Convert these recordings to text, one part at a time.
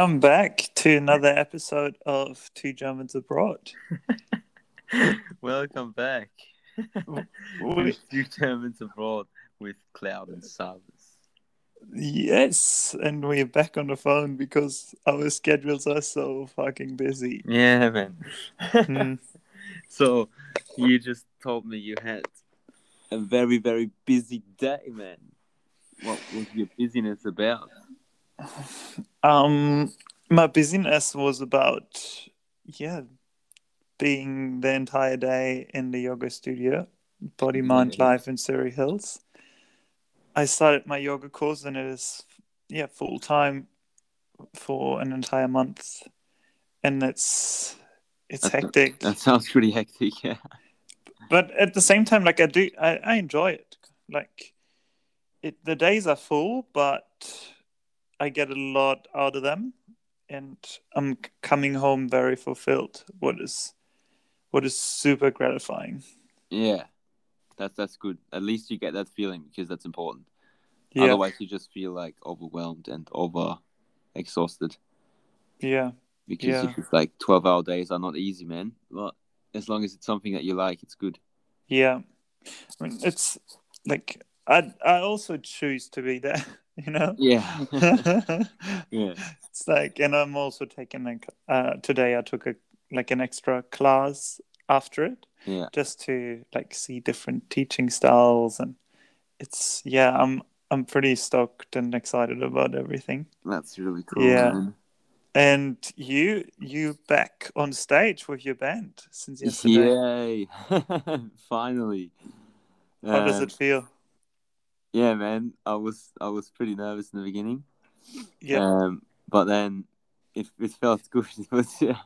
Welcome back to another episode of Two Germans Abroad. Welcome back. We- Two Germans abroad with Cloud and Sabas. yes, and we're back on the phone because our schedules are so fucking busy. Yeah, man. Hmm. so you just told me you had a very, very busy day, man. What was your busyness about? Um, my busyness was about, yeah, being the entire day in the yoga studio, Body Mind. Life in Surry Hills. I started my yoga course and it is, yeah, full time for an entire month, and it's it's That's- hectic. That sounds pretty hectic, yeah. but at the same time, like I do, I, I enjoy it. Like it, the days are full, but I get a lot out of them, and I'm coming home very fulfilled. What is, what is super gratifying. Yeah. That's that's good. At least you get that feeling because that's important. Yeah, Otherwise you just feel like overwhelmed and over exhausted. yeah, because Yeah. it's like 12 hour days are not easy man but as long as it's something that you like it's good yeah. I mean, it's like I, I also choose to be there. You know. yeah yeah it's like and i'm also taking like uh today i took a like an extra class after it yeah just to like see different teaching styles and it's yeah i'm i'm pretty stoked and excited about everything that's really cool Yeah. man. and you you back on stage with your band since yesterday yay finally how does Uh, it feel yeah man i was i was pretty nervous in the beginning. Yeah. Um but then it, it felt good. But yeah.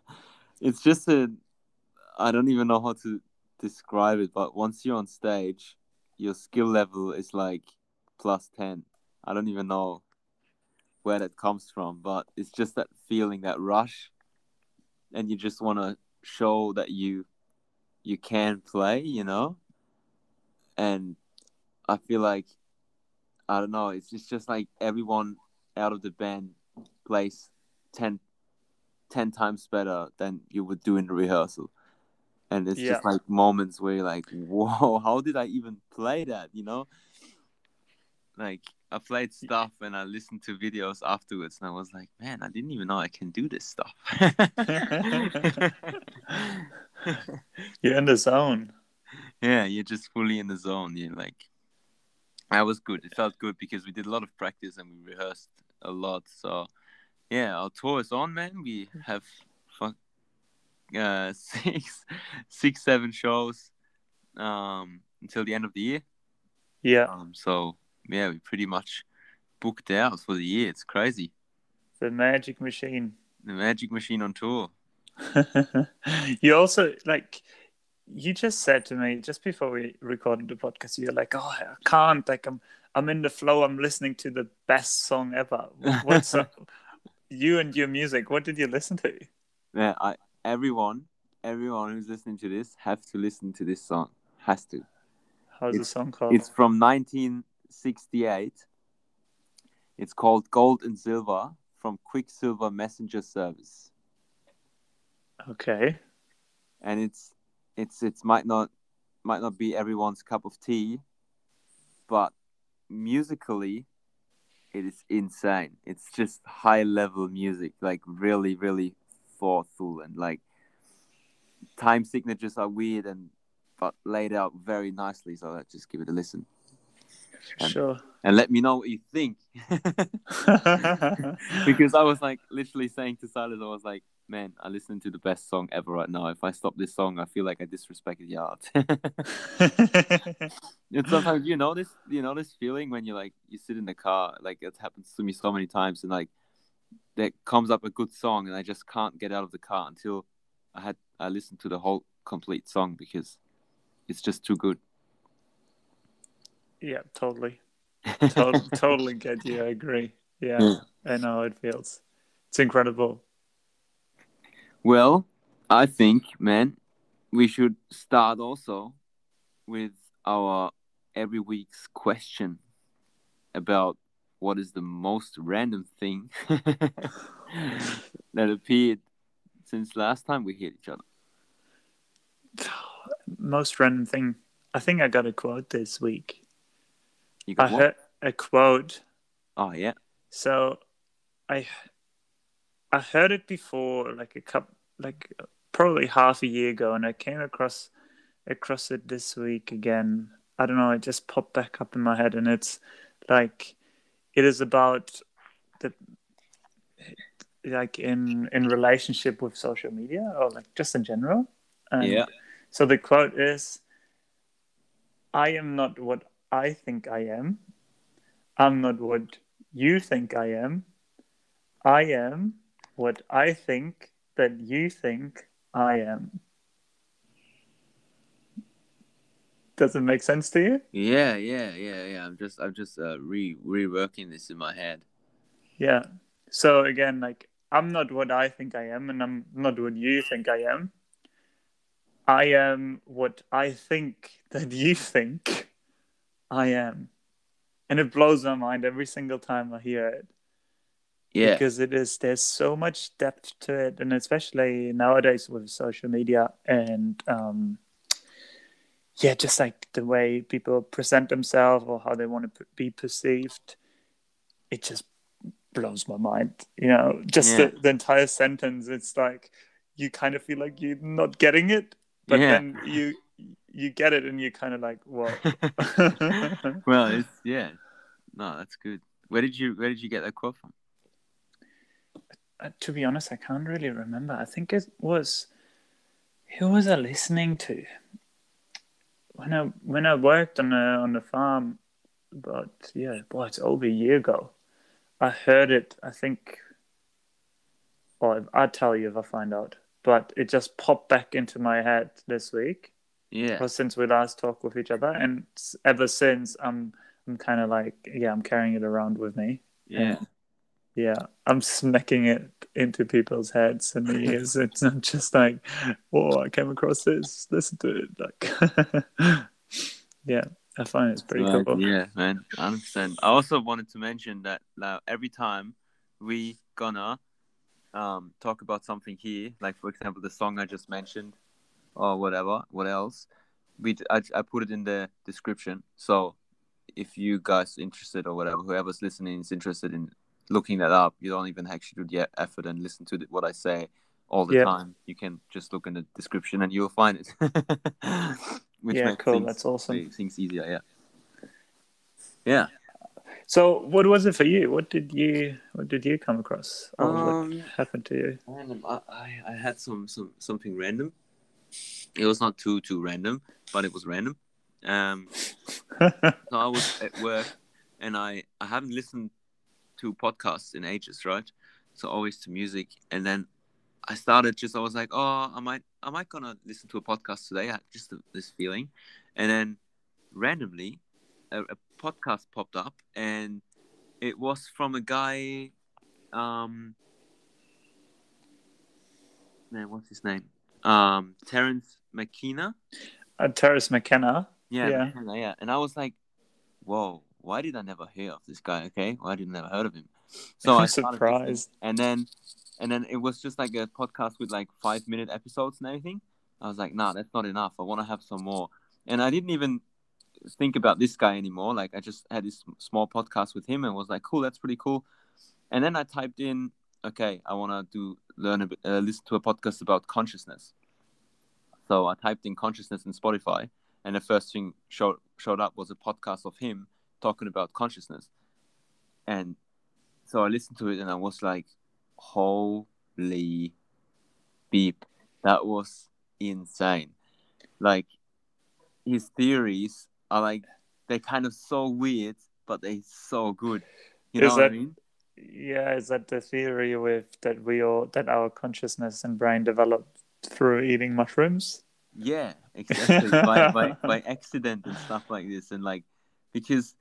It's just a i don't even know how to describe it but once you're on stage your skill level is like plus 10 i don't even know where that comes from but it's just that feeling that rush. And you just want to show that you you can play you know? And i feel like i don't know it's just, just like everyone out of the band plays 10, 10 times better than you would do in the rehearsal. And it's Yeah. just like moments where you're like, whoa, how did I even play that? You know? Like, I played stuff and I listened to videos afterwards and I was like, man, I didn't even know I can do this stuff. you're in the zone yeah, you're just fully in the zone. You're like, I was good. It felt good because we did a lot of practice and we rehearsed a lot. So, yeah, our tour is on, man. We have uh, six, six, seven shows um, until the end of the year. yeah Um, so, yeah, we pretty much booked out for the year. It's crazy. the magic machine The Magic Machine on tour. you also like you just said to me just before we recorded the podcast you're like oh i can't like i'm i'm in the flow i'm listening to the best song ever what's up you and your music what did you listen to Yeah, I everyone, everyone who's listening to this have to listen to this song. Has to. how's the song called It's from 1968. It's called Gold and Silver from Quicksilver Messenger Service, okay and it's it's it might not might not be everyone's cup of tea, but musically, it is insane. It's just high level music, like really really thoughtful and like time signatures are weird and but laid out very nicely. So let's just give it a listen And- sure and let me know what you think. because I was like literally saying to Silas, I was like, man, I listen to the best song ever right now. If I stop this song, I feel like I disrespected the art. and sometimes you know this, you know this feeling when you like you sit in the car, like it happens to me so many times, and like there comes up a good song, and I just can't get out of the car until I had I listened to the whole complete song because it's just too good. yeah totally totally, totally get you i agree yeah Yeah. i know how it feels it's incredible Well, I think, man, we should start also with our every week's question about what is the most random thing that appeared since last time we hit each other? Most random thing. I think I got a quote this week. You I got what? heard a quote. Oh yeah. So, I I heard it before, like a couple, like probably half a year ago, and I came across across it this week again. I don't know. It just popped back up in my head, and it's like it is about the like in in relationship with social media or like just in general. And Yeah. So the quote is, "I am not what I think I am. I'm not what you think I am. I am what I think that you think I am." Does it make sense to you? Yeah, yeah, yeah, yeah. I'm just, I'm just uh, re reworking this in my head. Yeah. So again, like I'm not what I think I am, and I'm not what you think I am. I am what I think that you think I am. And it blows my mind every single time I hear it. Yeah, Because it is there's so much depth to it, and especially nowadays with social media and um yeah, just like the way people present themselves or how they want to be perceived, it just blows my mind. You know, just Yeah. the, the entire sentence. It's like you kind of feel like you're not getting it, but Yeah. then you you get it, and you're kind of like, well well, it's yeah. No, that's good. Where did you, where did you get that quote from? Uh, to be honest, I can't really remember. I think it was who was I listening to when I when I worked on a on the farm, but yeah, boy, it's over a year ago. I heard it. I think. Well, I'll tell you if I find out. But it just popped back into my head this week, Yeah, since we last talked with each other, and ever since I'm I'm kind of like yeah, I'm carrying it around with me. yeah, Yeah, I'm smacking it into people's heads and ears. it's not just like, oh, I came across this, listen to it. Like, yeah, I find it's pretty Right, cool. Yeah, man, I understand. I also wanted to mention that now every time we gonna um talk about something here, like for example the song I just mentioned, or whatever, what else, we I, I put it in the description. So if you guys interested or whatever, whoever's listening is interested in looking that up, you don't even actually do the effort and listen to what I say all the Yeah. time. You can just look in the description and you'll find it. Which Yeah, cool. things, That's awesome. makes things easier. Yeah. Yeah. So, what was it for you? What did you What did you come across? Or Um, what happened to you? Random. I, I, I had some, some something random. It was not too too random, but it was random. Um, so I was at work, and I I haven't listened to podcasts in ages, right? So always to music, and then I started just I was like, oh, I might I might gonna listen to a podcast today. I had just this feeling, and then randomly, a, a podcast popped up, and it was from a guy. Um, man, what's his name? Um, Terence McKenna. uh, Terence McKenna. Yeah, Yeah. McKenna, yeah. And I was like, whoa, why did I never hear of this guy? Okay, why did I never heard of him? So I I'm surprised. listening, and then, and then it was just like a podcast with like five minute episodes and everything. I was like, nah, that's not enough. I want to have some more. And I didn't even think about this guy anymore. Like I just had this small podcast with him and was like, cool, that's pretty cool. And then I typed in, okay, I want to do learn a bit, uh, listen to a podcast about consciousness. So I typed in consciousness in Spotify, and the first thing showed showed up was a podcast of him talking about consciousness. And so I listened to it, and I was like, "Holy beep, that was insane!" Like his theories are like they're kind of so weird, but they're so good. You know Is what I that- mean? Yeah, is that the theory with that we all that our consciousness and brain developed through eating mushrooms? Yeah, exactly. by, by by accident and stuff like this, and like because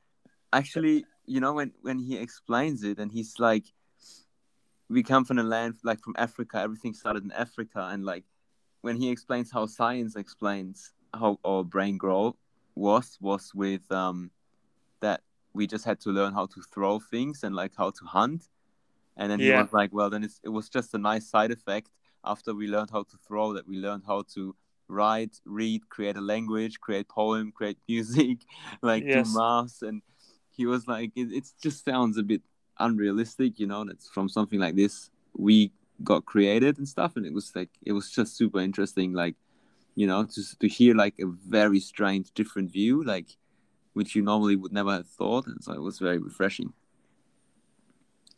actually, you know, when when he explains it, and he's like, we come from a land like from Africa. Everything started in Africa, and like when he explains how science explains how our brain grow was was with um that we just had to learn how to throw things and like how to hunt. And then he was like, well, then it's, it was just a nice side effect after we learned how to throw that we learned how to write, read, create a language, create poem, create music, like Yes. do maths. And he was like, it, it just sounds a bit unrealistic, you know, that's from something like this we got created and stuff. And it was like, it was just super interesting, like, you know, just to hear like a very strange, different view, like, which you normally would never have thought. And so it was very refreshing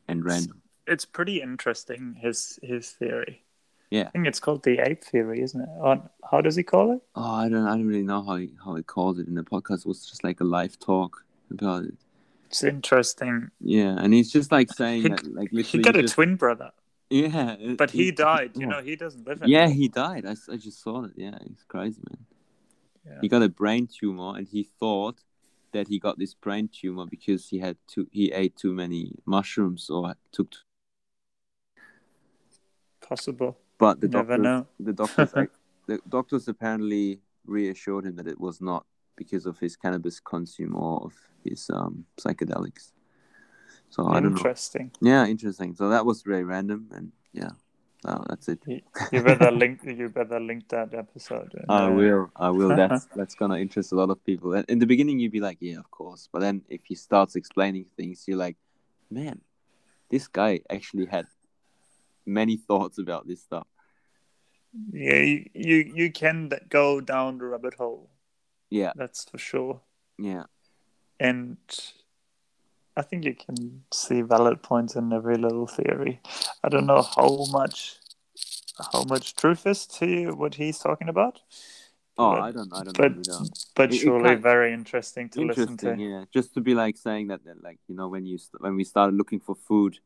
and random. It's pretty interesting his his theory. Yeah. I think it's called the ape theory, isn't it? Or how does he call it? Oh, I don't, I don't really know how he, how he called it in the podcast. It was just like a live talk about it. It's interesting. Yeah, and he's just like saying He- that, like He got a just, twin brother, yeah, but he it- died. You know, he doesn't live Yeah, he died. I just saw it. Yeah, it's crazy, man. Yeah. He got a brain tumor, and he thought that he got this brain tumor because he had too he ate too many mushrooms or took. Too, Possible. but the never doctors, know. the doctors, the doctors apparently reassured him that it was not because of his cannabis consume or of his um psychedelics. So I don't know. Interesting. Yeah, interesting. So that was very random, and yeah, oh, that's it. You, you better link. You better link that episode. and, I uh, will. I will. That's that's gonna interest a lot of people. And In the beginning, you'd be like, "Yeah, of course," but then if he starts explaining things, you're like, "Man, this guy actually had many thoughts about this stuff." Yeah, you, you you can go down the rabbit hole. Yeah, That's for sure. yeah, And I think you can see valid points in every little theory. I don't know how much how much truth is to what he's talking about. Oh, But- I don't. I don't but know. but It- it surely kind- very interesting to listen Interesting, to. yeah. Just to be like saying that, that, like you know, when you st- when we started looking for food,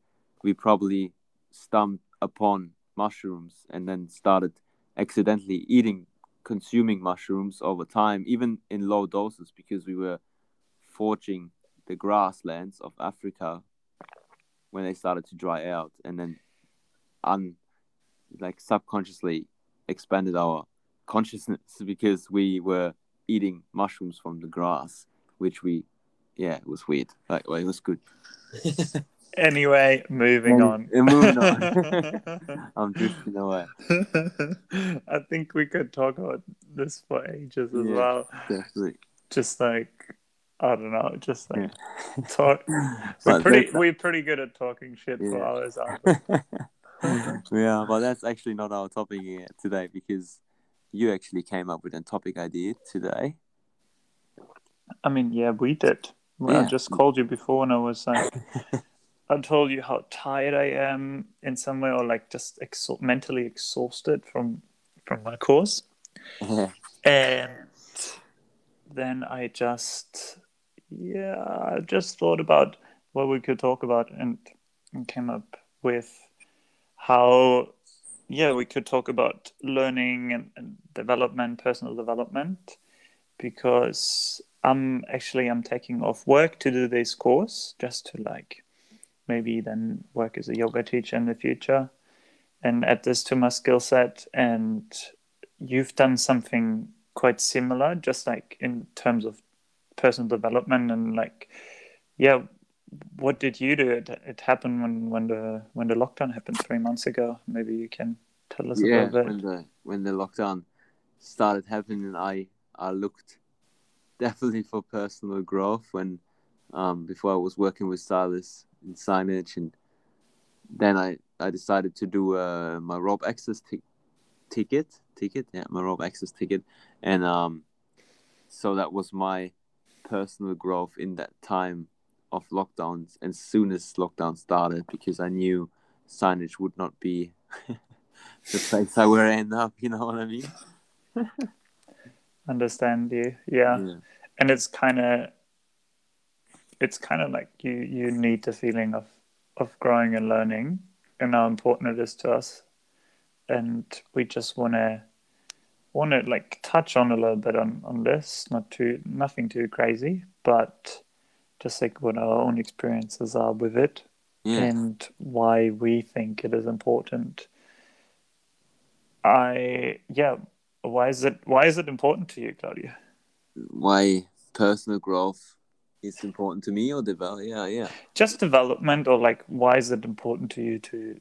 we probably stumbled upon mushrooms and then started accidentally eating, consuming mushrooms over time, even in low doses, because we were forging the grasslands of Africa when they started to dry out, and then un like subconsciously expanded our consciousness because we were eating mushrooms from the grass, which we, yeah, it was weird. Like, well, it was good. Anyway, moving on. Moving on. I'm drifting away. I think we could talk about this for ages as Yeah. well. Definitely. Just like I don't know, just like Yeah. talk. We're pretty we're pretty good at talking shit for hours. Aren't we? yeah, but that's actually not our topic today because you actually came up with a topic idea today. I mean, yeah, we did. Well, I just called you before, and I was like, I told you how tired I am in some way, or like just exha- mentally exhausted from from my course. yeah, And then I just, yeah, I just thought about what we could talk about and, and came up with how, yeah, we could talk about learning and, and development, personal development, because I'm actually I'm taking off work to do this course just to like maybe then work as a yoga teacher in the future and add this to my skill set. And you've done something quite similar, just like in terms of personal development and like, yeah, what did you do? It, it happened when, when the when the lockdown happened three months ago. Maybe you can tell us a yeah. little bit. When the when the lockdown started happening, I I looked definitely for personal growth when um before I was working with stylists in signage and then I I decided to do uh, my rope access ti- ticket ticket yeah my rope access ticket and um so that was my personal growth in that time of lockdowns and soon as lockdown started because I knew signage would not be the place I would end up you know what I mean? Understand you, yeah. And it's kind of, it's kind of like you you need the feeling of of growing and learning, and how important it is to us, and we just want to want to like touch on a little bit on on this, not too nothing too crazy, but just like what our own experiences are with it yeah and why we think it is important. I yeah, why is it why is it important to you, Claudia? why personal growth is important to me or develop. Yeah, yeah. Just development, or like, why is it important to you to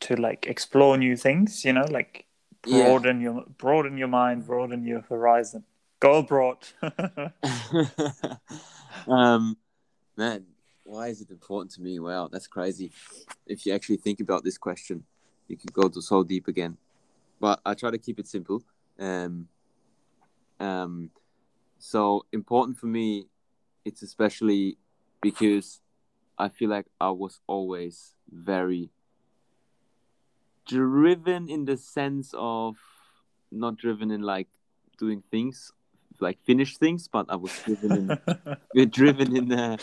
to like explore new things? You know, like Yeah. broaden your broaden your mind, broaden your horizon. Go abroad. um, man, why is it important to me? Wow, that's crazy. If you actually think about this question, you could go to so deep again. But I try to keep it simple. Um, um, so important for me, it's especially because I feel like I was always very driven in the sense of not driven in like doing things like finish things, but I was driven in we're driven in uh,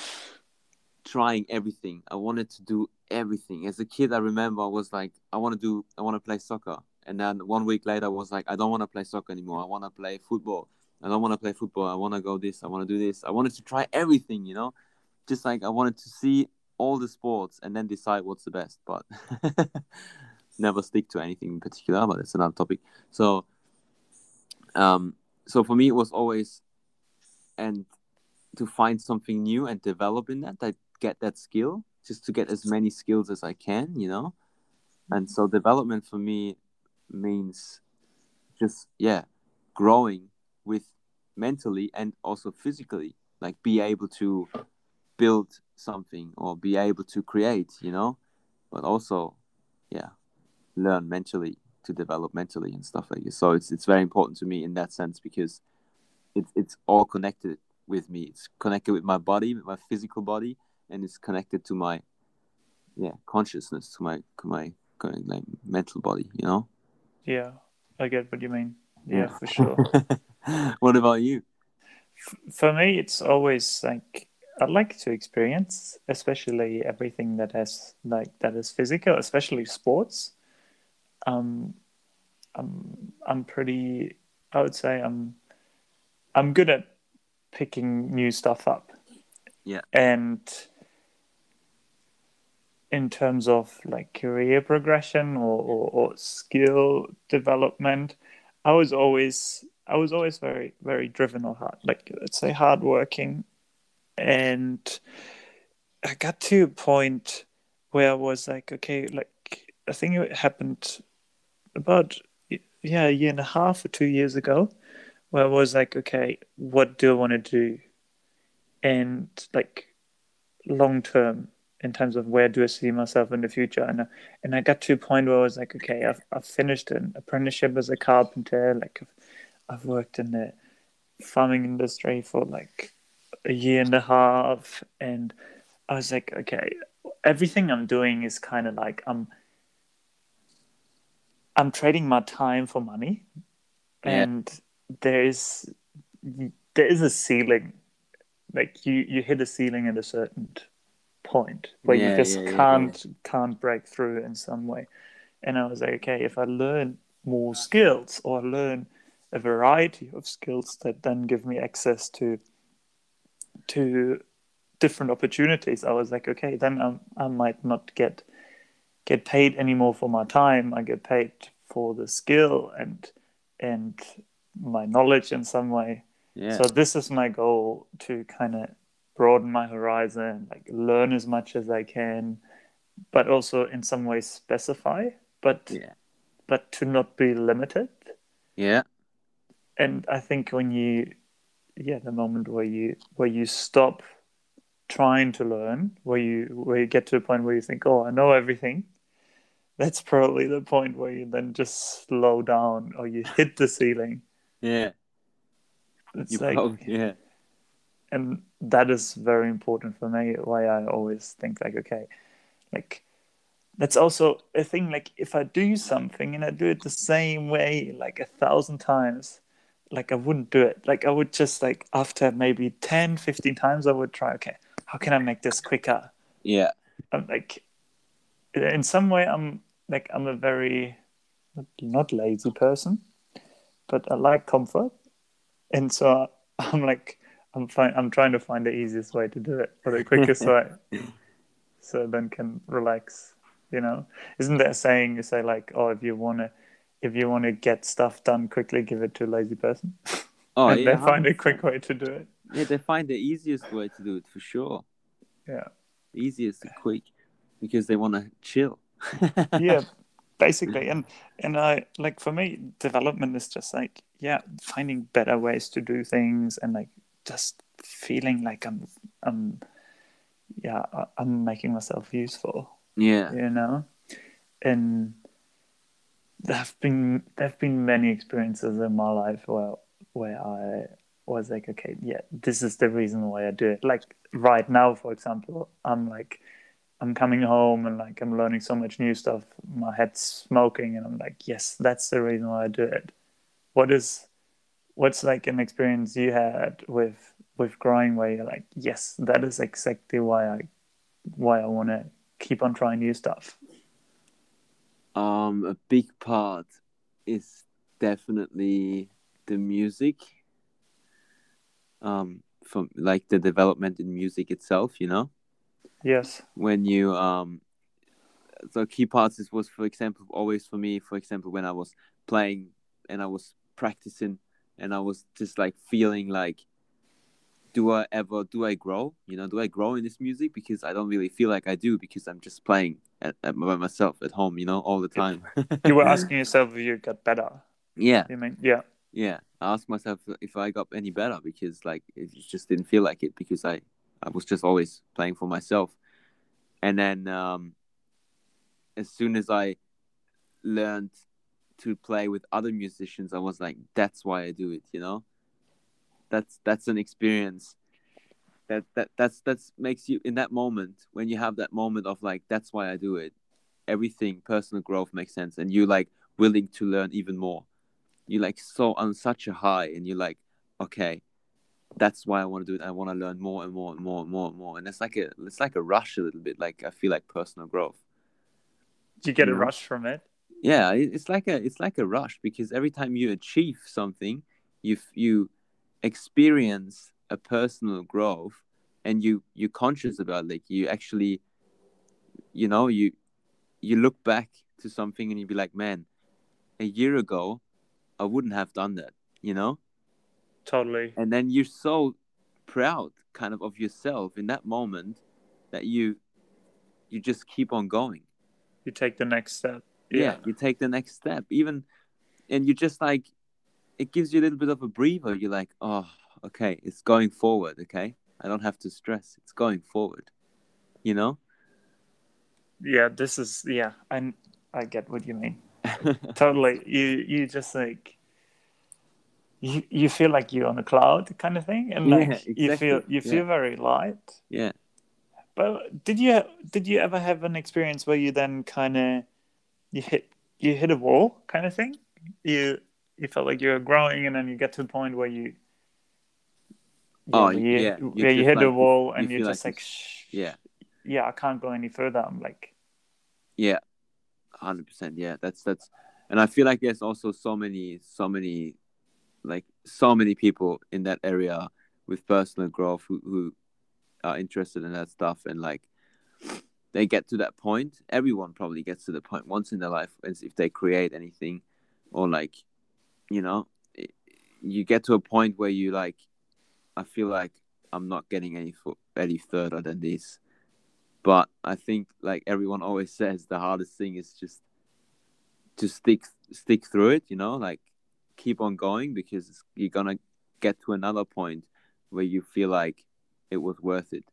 trying everything. I wanted to do everything. As a kid, I remember I was like, I want to do, I want to play soccer. And then one week later, I was like, I don't want to play soccer anymore. I want to play football. I don't want to play football. I want to go this. I want to do this. I wanted to try everything, you know, just like I wanted to see all the sports and then decide what's the best. But never stick to anything in particular. But that's another topic. So, um, so for me, it was always and to find something new and develop in that that get that skill just to get as many skills as i can you know and so development for me means just yeah growing with mentally and also physically like be able to build something or be able to create you know but also yeah learn mentally to develop mentally and stuff like this so it's it's very important to me in that sense because it's it's all connected with me. It's connected with my body, with my physical body, and it's connected to my yeah consciousness, to my to my like mental body. You know. yeah, I get what you mean. Yeah, for sure. what about you? for me, it's always like I like to experience, especially everything that has like that is physical, especially sports. Um, I'm I'm pretty. I would say I'm I'm good at picking new stuff up. Yeah. And in terms of like career progression or, or, or skill development, I was always I was always very very driven or hard like let's say hardworking, and I got to a point where I was like okay like I think it happened about yeah a year and a half or two years ago where I was like okay what do I want to do? And like long term in terms of where do I see myself in the future? And and I got to a point where I was like okay I've, I've finished an apprenticeship as a carpenter like I've, I've worked in the farming industry for like a year and a half. And I was like okay everything I'm doing is kind of like I'm I'm trading my time for money Yeah. and there is there is a ceiling. Like you you hit a ceiling at a certain point where Yeah, you just yeah, can't can't break through in some way. And i was like okay if i learn more skills or learn a variety of skills that then give me access to to different opportunities i was like okay then i, I might not get get paid anymore for my time i get paid for the skill and and my knowledge in some way Yeah. so this is my goal to kind of broaden my horizon, like learn as much as I can, but also in some ways specify, but Yeah. but to not be limited. yeah. And I think when you, yeah, the moment where you where you stop trying to learn, where you where you get to a point where you think, oh, I know everything. That's probably the point where you then just slow down or you hit the ceiling. Yeah. It's You like, probably, yeah. and that is very important for me why i always think like okay like that's also a thing like if i do something and i do it the same way like a thousand times like i wouldn't do it like i would just like after maybe 10 15 times i would try okay how can i make this quicker Yeah. i'm like in some way i'm like i'm a very not lazy person but i like comfort and so i'm like i'm fine i'm trying to find the easiest way to do it or the quickest way so then can relax you know isn't there a saying you say like oh if you want to if you want to get stuff done quickly give it to a lazy person Oh and yeah. then find a quick way to do it yeah, they find the easiest way to do it for sure. Yeah. Easiest and quick because they want to chill. yeah, basically. And and I like for me, development is just like yeah, finding better ways to do things and like just feeling like I'm I'm yeah I'm making myself useful. Yeah. You know, and there have been there have been many experiences in my life where where I was like, okay, yeah, this is the reason why I do it. Like right now, for example, I'm like, I'm coming home and like I'm learning so much new stuff. My head's smoking, and I'm like, yes, that's the reason why I do it. What is, what's like an experience you had with with growing where you're like, yes, that is exactly why I why I want to keep on trying new stuff. Um, a big part is definitely the music um from like the development in music itself you know yes. When you um the key parts is was for example always for me for example when i was playing and i was practicing and i was just like feeling like do i ever do i grow? You know do i grow in this music? Because i don't really feel like i do because i'm just playing at, at by myself at home you know all the time. You were asking yourself if you got better. Yeah. You mean yeah. Yeah. I asked myself if i got any better because like it just didn't feel like it because i i was just always playing for myself. And then um as soon as i learned to play with other musicians i was like that's why i do it you know? That's that's an experience. That that that's that's makes you in that moment when you have that moment of like that's why i do it everything personal growth makes sense and you like willing to learn even more. You like so on such a high and you're like okay that's why i want to do it. I want to learn more and more and more and more and more. And it's like a it's like a rush a little bit like i feel like personal growth. Do you get You a know? rush from it? Yeah it's like a it's like a rush because every time you achieve something you you experience a personal growth and you you're conscious about like you actually you know you you look back to something and you be like man a year ago i wouldn't have done that you know totally. And then you're so proud kind of of yourself in that moment that you you just keep on going. You take the next step. Yeah. you take the next step. Even and you just like it gives you a little bit of a breather. You're like oh okay it's going forward okay? I don't have to stress. It's going forward. You know? Yeah this is yeah i i get what you mean. Totally. You you just like you, you feel like you're on a cloud kind of thing and Yeah, like you feel you feel yeah. very light. Yeah. But did you did you ever have an experience where you then kind of you hit you hit a wall kind of thing? You you felt like you were growing and then you get to a point where you Oh, you, yeah, you where you hit like- a wall and you're just like like, Shh, yeah. yeah i can't go any further. I'm like yeah 100% yeah that's that's and i feel like there's also so many so many like so many people in that area with personal growth who, who are interested in that stuff. And like they get to that point. Everyone probably gets to the point once in their life if they create anything or like you know you get to a point where you like i feel like i'm not getting any any further than this. But i think like everyone always says the hardest thing is just to stick stick through it you know? Like keep on going because you're gonna get to another point where you feel like it was worth it.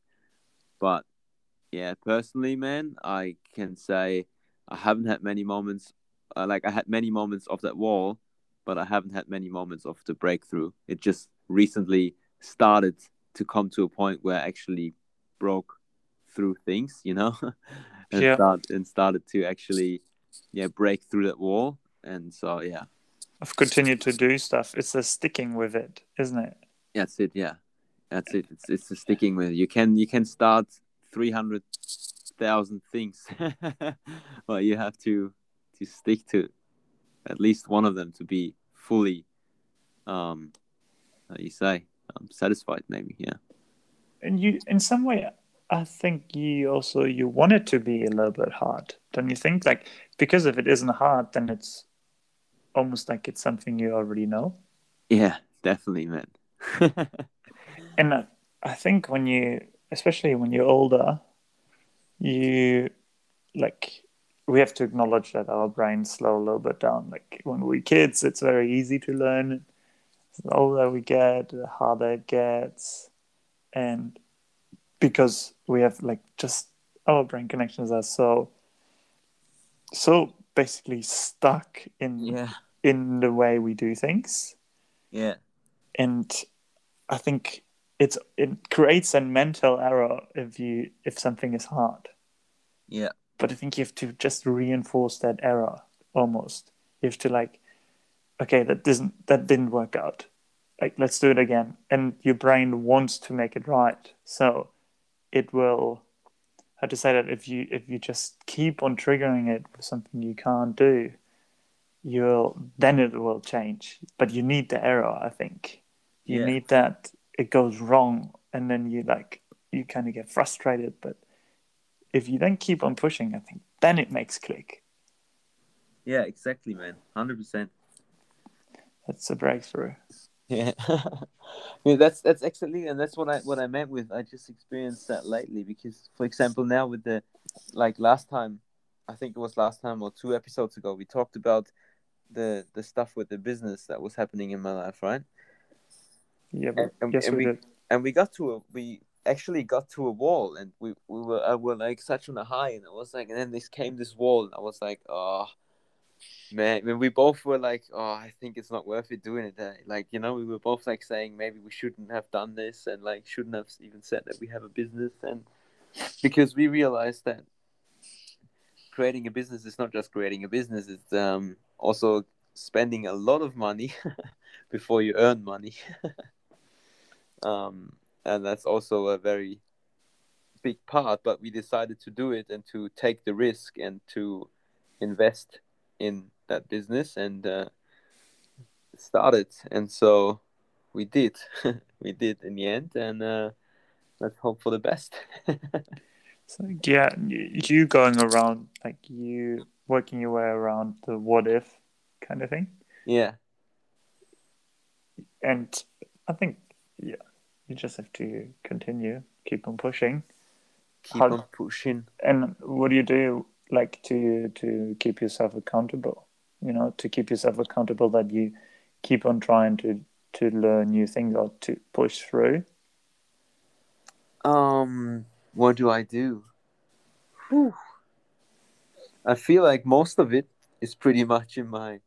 But yeah personally man i can say i haven't had many moments uh, like i had many moments of that wall but i haven't had many moments of the breakthrough. It just recently started to come to a point where i actually broke through things you know and Yeah. start and started to actually yeah break through that wall. And so yeah i've continued to do stuff. It's the sticking with it isn't it? That's it yeah. That's it. It's it's the sticking with it. you can you can start 300,000 things but you have to to stick to at least one of them to be fully um how you say um, satisfied maybe yeah. And you in some way i think you also you want it to be a little bit hard don't you think? Like because if it isn't hard then it's almost like it's something you already know yeah definitely man and I, I think when you, especially when you're older, you like we have to acknowledge that our brains slow a little bit down. Like when we're kids, it's very easy to learn. The older we get, the harder it gets, and because we have like just our brain connections are so so basically stuck in Yeah. in the way we do things Yeah. and i think it's it creates a mental error if you if something is hard Yeah. but i think you have to just reinforce that error almost you have to like okay that doesn't that didn't work out like let's do it again and your brain wants to make it right so it will how to say that if you if you just keep on triggering it with something you can't do you'll then it will change but you need the error i think you Yeah. need that it goes wrong and then you like you kind of get frustrated but if you then keep on pushing i think then it makes click Yeah, exactly, man. Hundred percent. that's a breakthrough Yeah. yeah, that's that's exactly, and that's what I what I meant with. I just experienced that lately because, for example, now with the, like last time, I think it was last time or two episodes ago, we talked about the the stuff with the business that was happening in my life, right? yeah but And- yes and we, we- And we got to a we actually got to a wall, and we we were I were like such on a high, and I was like, and then this came this wall, and I was like, oh. Man, when we both were like, "Oh, I think it's not worth it doing it." uh, Like, you know, we were both like saying maybe we shouldn't have done this, and like shouldn't have even said that we have a business, and because we realized that creating a business is not just creating a business; it's um, also spending a lot of money before you earn money. um, and that's also a very big part. But we decided to do it and to take the risk and to invest in that business and uh, start it. And so we did. we did in the end, and uh, let's hope for the best. so yeah you you going around like you working your way around the what if kind of thing yeah, and I think yeah, you just have to continue, keep on pushing. keep How- on pushing. And what do you do like to to keep yourself accountable? You know, to keep yourself accountable that you keep on trying to to learn new things or to push through. Um, what do I do? Whew. I feel like most of it is pretty much in my,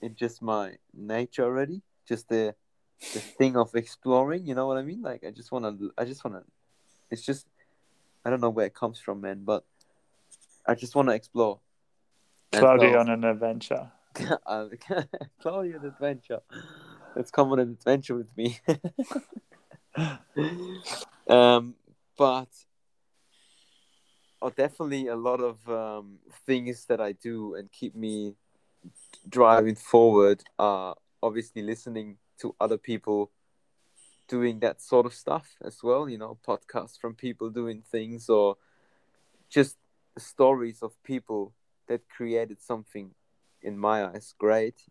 in just my nature already. Just the, the thing of exploring. You know what I mean? Like I just wanna, I just wanna. It's just, I don't know where it comes from, man. But I just wanna explore. And Cloudy on an adventure. uh, Claudian adventure. Let's come on an adventure with me. um, but oh, definitely a lot of um, things that I do and keep me driving forward are obviously listening to other people doing that sort of stuff as well. You know, podcasts from people doing things or just stories of people that created something in my eyes great.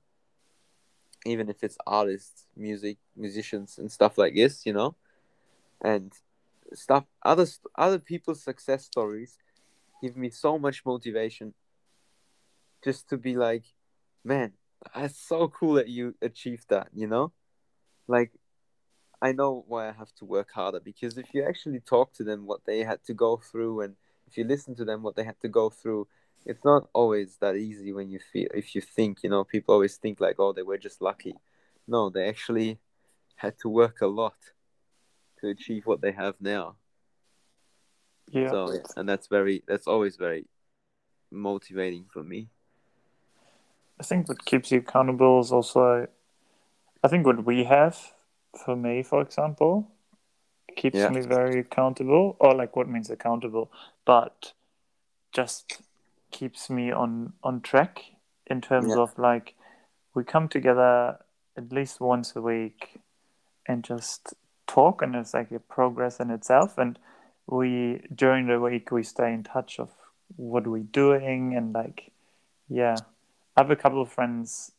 Even if it's artists music musicians and stuff like this you know? And stuff other other people's success stories give me so much motivation just to be like man that's so cool that you achieved that you know? Like i know why i have to work harder because if you actually talk to them what they had to go through and if you listen to them what they had to go through it's not always that easy when you feel if you think you know people always think like oh they were just lucky no they actually had to work a lot to achieve what they have now Yeah. so yeah, and that's very that's always very motivating for me I think what keeps you accountable is also, I think what we have, for me, for example, keeps Yeah. me very accountable, or like what means accountable, but just keeps me on on track in terms Yeah. of like we come together at least once a week and just talk, and it's like a progress in itself, and we during the week we stay in touch of what we're doing and like yeah I have a couple of friends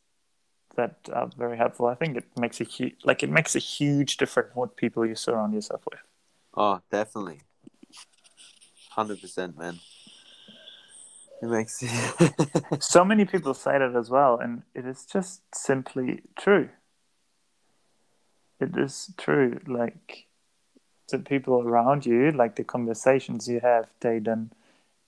that are very helpful. I think it makes a huge like it makes a huge difference what people you surround yourself with. Oh, definitely. Hundred percent, man. It makes So many people say that as well, and it is just simply true. It is true. Like the people around you, like the conversations you have, they then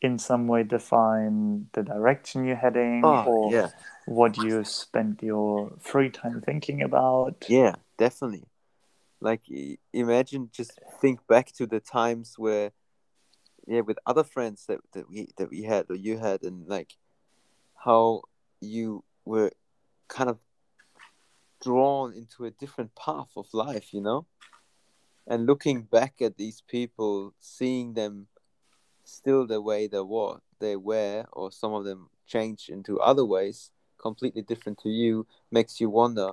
in some way define the direction you're heading Oh, or yeah. what you spend your free time thinking about. Yeah, definitely. Like imagine just think back to the times where yeah, with other friends that, that we that we had or you had and like how you were kind of drawn into a different path of life, you know? And looking back at these people, seeing them still the way they were they were or some of them changed into other ways completely different to you makes you wonder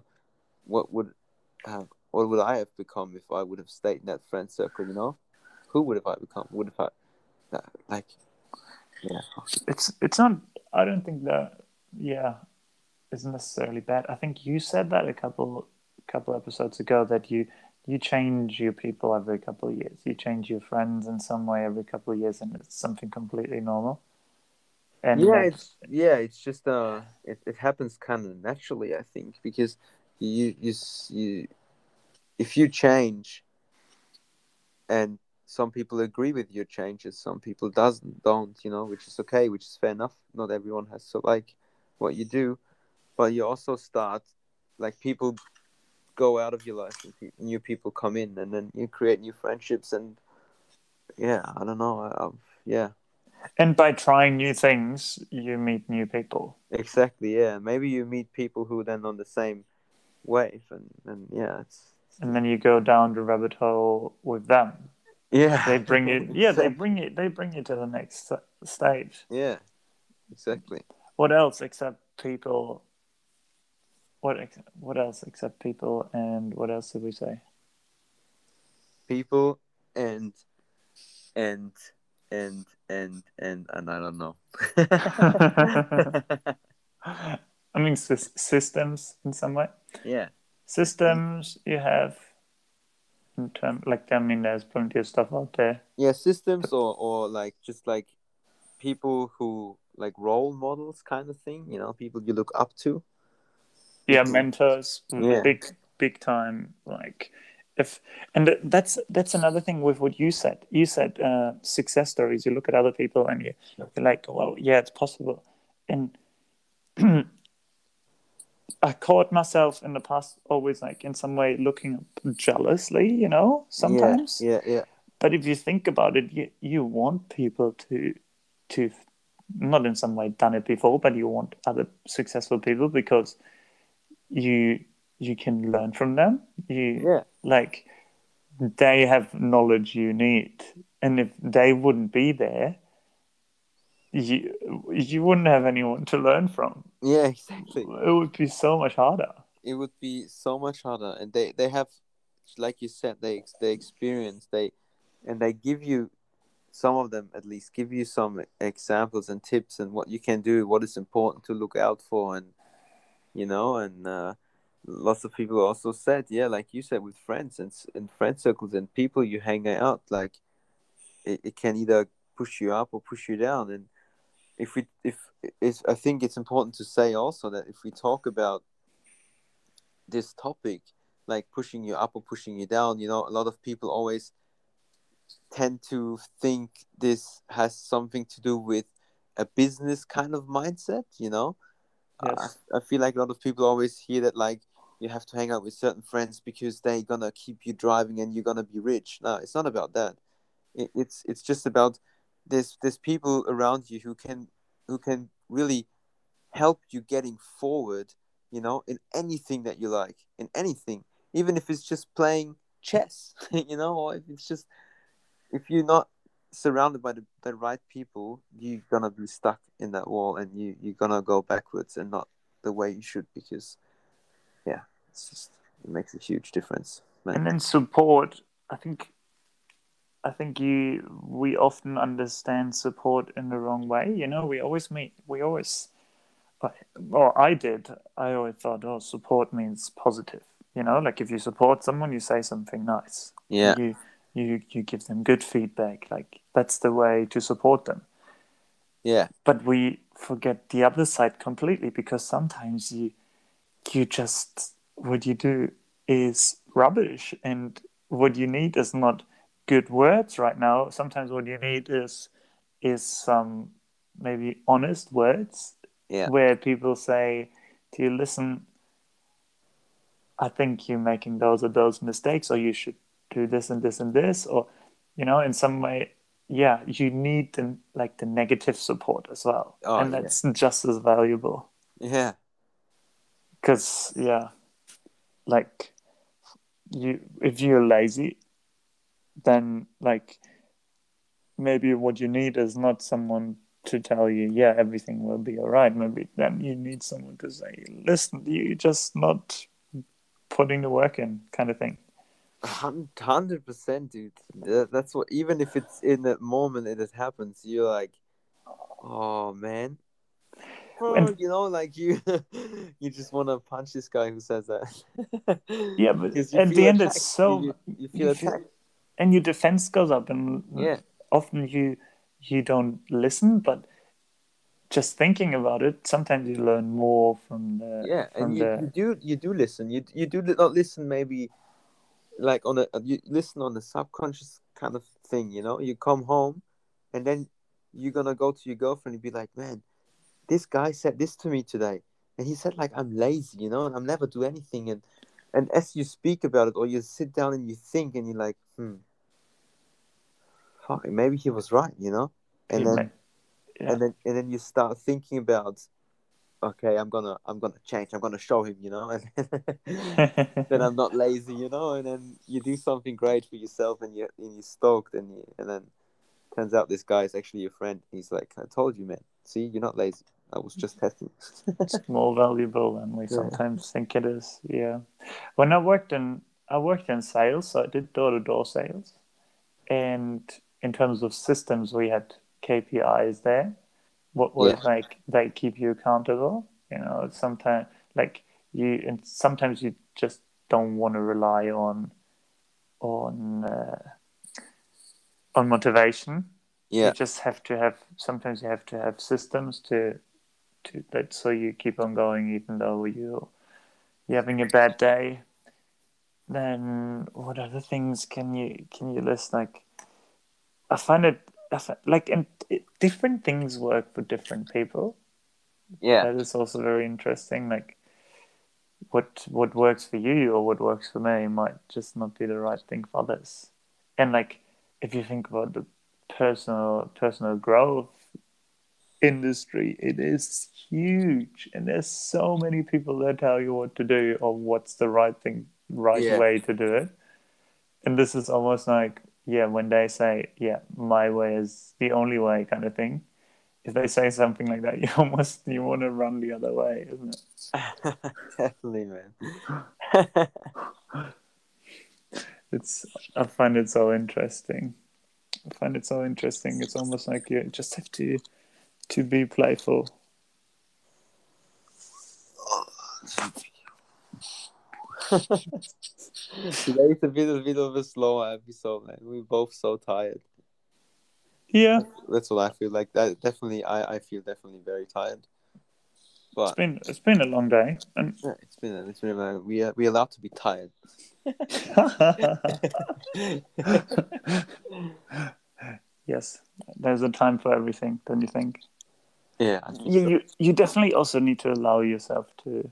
what would have what would I have become if I would have stayed in that friend circle, you know? Who would have I become? Would have I uh, like yeah. It's it's not. I don't think that. Yeah, is necessarily bad. I think you said that a couple couple episodes ago that you you change your people every couple of years. You change your friends in some way every couple of years, and it's something completely normal. And yeah, that's- it's yeah, it's just uh, it, it happens kind of naturally, I think, because you you you if you change, and some people agree with your changes, some people doesn't don't, you know, which is okay, which is fair enough. Not everyone has to like what you do, but you also start like people go out of your life and pe- new people come in, and then you create new friendships and yeah, I don't know, I, I've, yeah. and by trying new things, you meet new people. Exactly, yeah. Maybe you meet people who then on the same wave, and, and yeah, it's and then you go down the rabbit hole with them. Yeah. They bring you, yeah, they bring you, they bring you to the next stage. yeah, exactly. What else except people? What what else except people? And what else did we say? People and and and and and and I don't know. I mean, sys- systems in some way. yeah, Systems you have. In term, like I mean, there's plenty of stuff out there. yeah. Systems or or like just like people who like role models kind of thing. You know, people you look up to. yeah mentors Yeah. big big time like if and that's that's another thing with what you said you said uh, success stories you look at other people and you, you're like well yeah it's possible and i caught myself in the past always like in some way looking jealously you know sometimes. Yeah, yeah, but if you think about it you, you want people to to not in some way done it before but you want other successful people because you you can learn from them. You yeah, like they have knowledge you need. And if they wouldn't be there you you wouldn't have anyone to learn from yeah. Exactly. it would be so much harder it would be so much harder and they they have like you said they they experience they and they give you some of them at least give you some examples and tips and what you can do what is important to look out for and you know and uh, lots of people also said yeah like you said with friends and and friend circles and people you hang out like it, it can either push you up or push you down and if we if it's, i think it's important to say also that if we talk about this topic like pushing you up or pushing you down you know a lot of people always tend to think this has something to do with a business kind of mindset you know? Yes. I, I feel like a lot of people always hear that like you have to hang out with certain friends because they're gonna keep you driving and you're gonna be rich. No it's not about that. It, it's it's just about there's there's people around you who can who can really help you getting forward you know in anything that you like in anything even if it's just playing chess you know or if it's just if you're not surrounded by the, the right people you're gonna be stuck in that wall and you you're gonna go backwards and not the way you should because yeah it's just it makes a huge difference man. and then support i think i think you we often understand support in the wrong way you know we always meet we always well, I did. I always thought, oh, support means positive. You know, like if you support someone, you say something nice. Yeah. You you you give them good feedback. Like that's the way to support them. Yeah. But we forget the other side completely because sometimes you you just what you do is rubbish and what you need is not good words right now. Sometimes what you need is is some maybe honest words Yeah. where people say to you, listen, I think you're making those or those mistakes, or you should do this and this and this, or you know, in some way, yeah, you need the like the negative support as well, Oh, and yeah. that's just as valuable. Yeah. Because yeah, like you, if you're lazy, then like maybe what you need is not someone to tell you, yeah, everything will be all right. Maybe then you need someone to say, listen, you're just not putting the work in, kind of thing. Hundred percent, dude. That's what. Even if it's in that moment that it happens, you're like, "Oh man," Oh, And- you know, like you, you just want to punch this guy who says that. Yeah, but at the feel end, it's so you you feel- attacked. And your defense goes up, and Yeah, often you you don't listen, but just thinking about it, sometimes you learn more from the yeah, from and you, the you do you do listen. You you do not listen maybe like on a you listen on the subconscious kind of thing. You know, you come home, and then you're gonna go to your girlfriend and be like, "Man, this guy said this to me today, and he said like I'm lazy, you know, and i'm never do anything." And and as you speak about it, or you sit down and you think, and you're like, "Hmm, fuck, maybe he was right," you know, and then yeah. and then and then you start thinking about okay i'm gonna i'm gonna change i'm gonna show him you know and then i'm not lazy you know and then you do something great for yourself and you and you're stoked and you and then turns out this guy is actually your friend he's like i told you man see you're not lazy i was just testing it's more valuable than we Yeah. sometimes think it is. Yeah. When I worked in I worked in sales, so I did door to door sales. And in terms of systems we had KPIs there. What was Yeah. like they keep you accountable. You know, sometimes like you and sometimes you just don't want to rely on on uh, on motivation yeah you just have to have sometimes you have to have systems to to that so you keep on going even though you you're having a bad day then what other things can you can you list like i find it I fi- like and it, different things work for different people. Yeah. That is also very interesting like what what works for you or what works for me might just not be the right thing for others. And like if you think about the personal personal growth industry it is huge. And there's so many people that tell you what to do or what's the right thing right Yeah. way to do it. And this is almost like yeah when they say yeah my way is the only way kind of thing. If they say something like that you almost you want to run the other way isn't it? Definitely man. It's i find it so interesting. I find it so interesting. It's almost like you just have to to be playful today's a bit, a bit of a slower episode man. We're both so tired. Yeah. That's what i feel like. That definitely i i feel definitely very tired. But it's been it's been a long day and yeah, it's been it's been a, we are we allowed to be tired. Yes. There's a time for everything don't you think? Yeah you, so. you you definitely also need to allow yourself to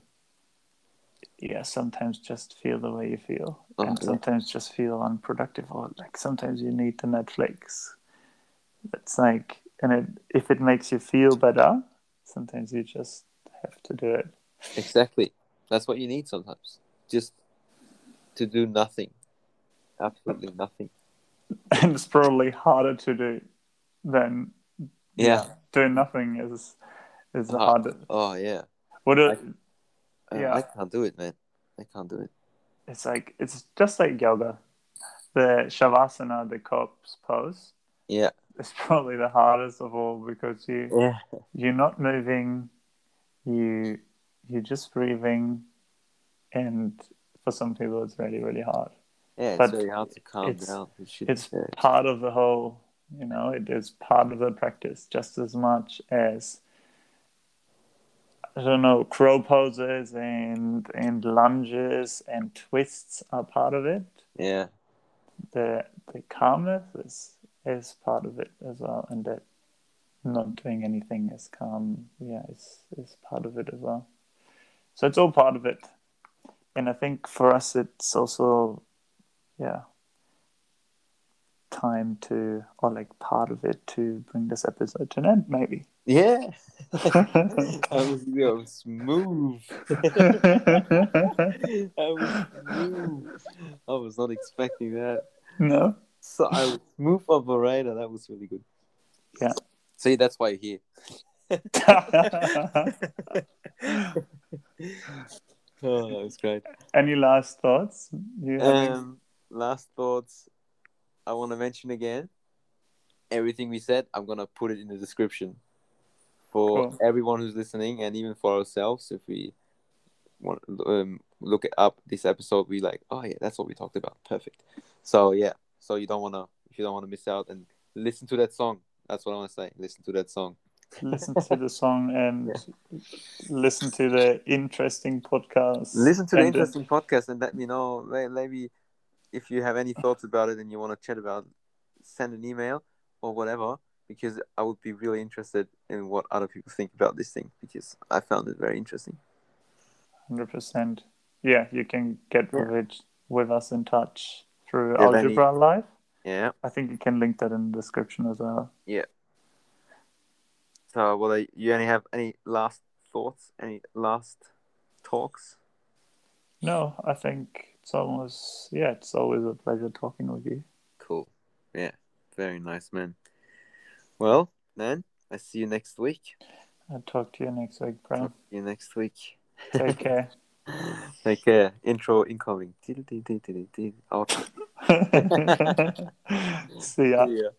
yeah sometimes just feel the way you feel. Oh, and sometimes. just feel unproductive or like sometimes you need the netflix. It's like and it, if it makes you feel better sometimes you just have to do it. Exactly. That's what you need sometimes. Just to do nothing. Absolutely nothing. And it's probably harder to do than yeah. doing nothing is is Oh, harder. Oh yeah. What Uh, Yeah. i can't do it man i can't do it it's like it's just like yoga the shavasana the corpse pose yeah It's probably the hardest of all because you yeah you're not moving you you're just breathing, and for some people it's really really hard. Yeah, it's But very hard to calm it's- down. It's part of the whole. You know, it is part of the practice just as much as I don't know, crow poses and and lunges and twists are part of it. Yeah, the the calmness is is part of it as well, and that not doing anything is calm, yeah, is is part of it as well. So it's all part of it, and I think for us it's also, yeah, time to or like part of it to bring this episode to an end, maybe. Yeah. that was, that was smooth. that was smooth. I was not expecting that. no. So I was smooth operator. That was really good. Yeah. See, that's why you're here. Oh, that was great. Any last thoughts? You have Um, last thoughts. I want to mention again. Everything we said, I'm gonna put it in the description for Cool. everyone who's listening, and even for ourselves. If we want um, look it up, this episode, we like, oh yeah, that's what we talked about. Perfect. So yeah, so you don't wanna, if you don't wanna miss out, and listen to that song. That's what I want to say. Listen to that song. listen to the song and listen to the interesting podcast. Listen to the interesting podcast and let me know. Maybe if you have any thoughts about it and you want to chat about, it, send an email or whatever. Because I would be really interested in what other people think about this thing. Because I found it very interesting. Hundred percent. Yeah, you can get with it with us in touch through Yeah. Algebra Live. Yeah. I think you can link that in the description as well. Yeah. So, well, you only have any last thoughts? Any last talks? No, I think it's almost yeah, it's always a pleasure talking with you. Cool. Yeah. Very nice, man. Well, then I see you next week. I'll talk to you next week, bro. See you next week. Take care. Take care. Intro incoming. Okay. See ya. Yeah.